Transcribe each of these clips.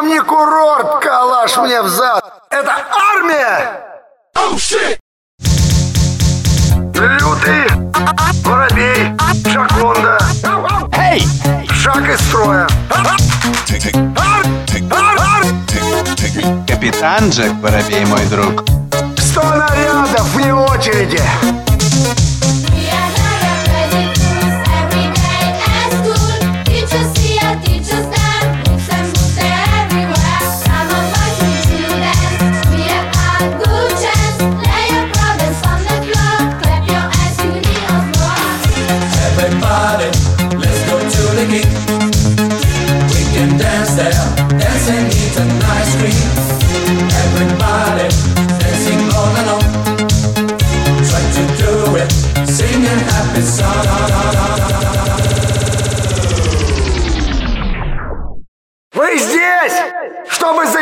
вам не курорт, калаш мне в зад. Это армия! Oh, shit! Лютый, воробей, шаконда. Эй! Шаг из строя. Капитан Джек Воробей, мой друг. Сто нарядов вне очереди.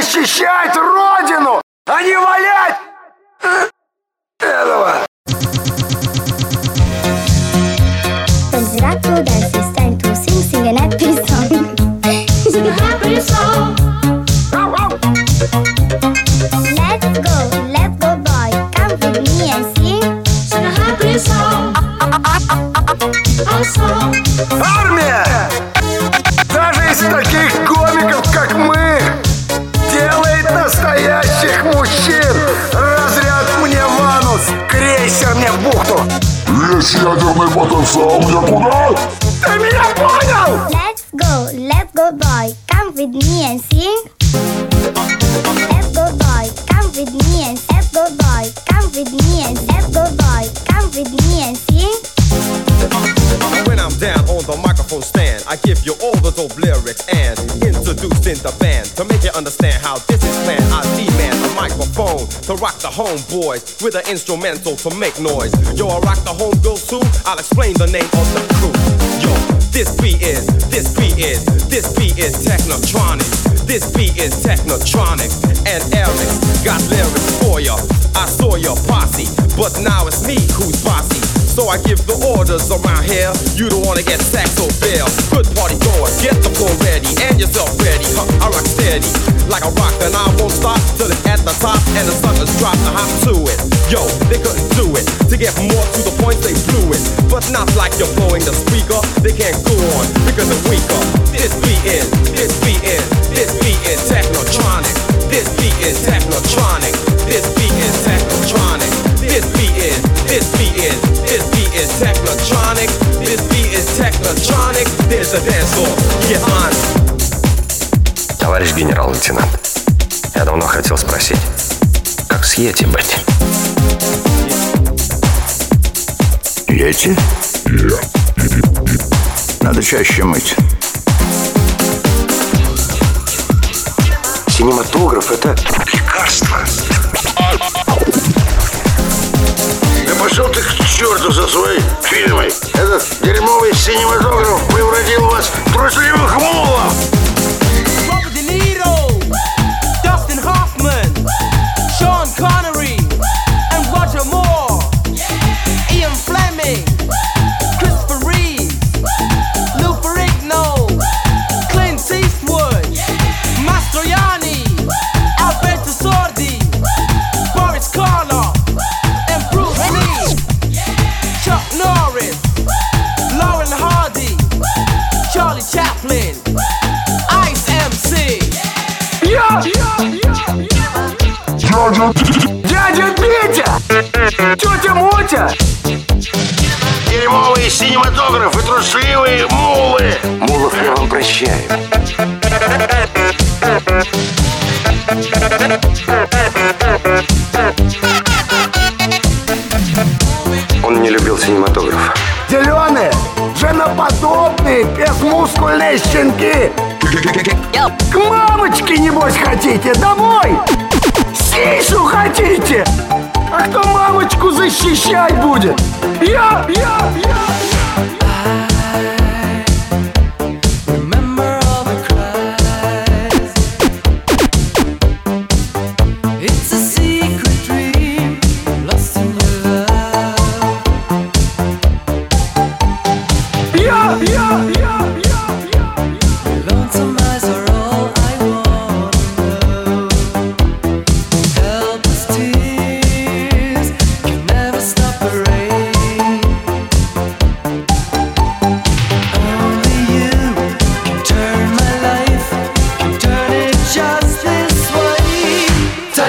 Защищать Родину, а не валять э, этого. Considerato dance is time to sing, sing an happy song. sing a happy song. Let's go, let's go, boy. Come with me and sing. Sing a happy song. A song. Армия! Крейсер мне в бухту. Весь ядерный потенциал мне куда? Ты меня понял? Let's go, let's go, boy. Come with me and sing. Introducing the band to make you understand how this is planned. I demand a microphone to rock the homeboys with an instrumental to make noise. Yo, I rock the homegirls too. I'll explain the name of the crew. Yo, this beat is, this beat is, this beat is technotronic. This beat is technotronic. And Eric got lyrics for ya. I saw your posse, but now it's me who's bossy. So I give the orders around here. You don't wanna get sacked or fail. Good party goers, get the floor ready and yourself ready. Huh, I rock steady like a rock, and I won't stop till it's at the top and the suckers drop the hop to it. Yo, they couldn't do it. To get more to the point, they blew it. But not like you're blowing the speaker. They can't go on because they're weaker. This beat is, this beat Товарищ генерал-лейтенант, я давно хотел спросить, как с Йети быть? Йети? Надо чаще мыть. Синематограф — это лекарство. Дядя, Петя! Тетя Мотя! Дерьмовый синематограф и трусливые мулы. Мулов я вам прощаю. Он не любил синематограф. Зеленые, женоподобные, безмускульные щенки! К мамочке, небось, хотите? Домой! Сисю хотите? А кто мамочку защищать будет? Я, я, я!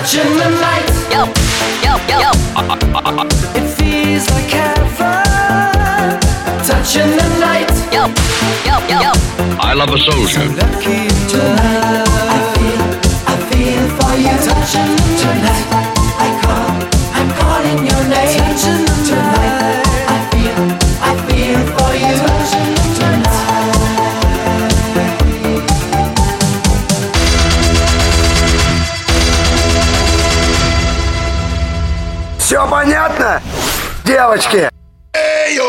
The. Yo, yo, yo. It feels like heaven. Touching the light. Yo, yo, yo. I love a soldier. So lucky tonight. I feel, I feel for you. Touching the light. Все понятно, девочки? Hey!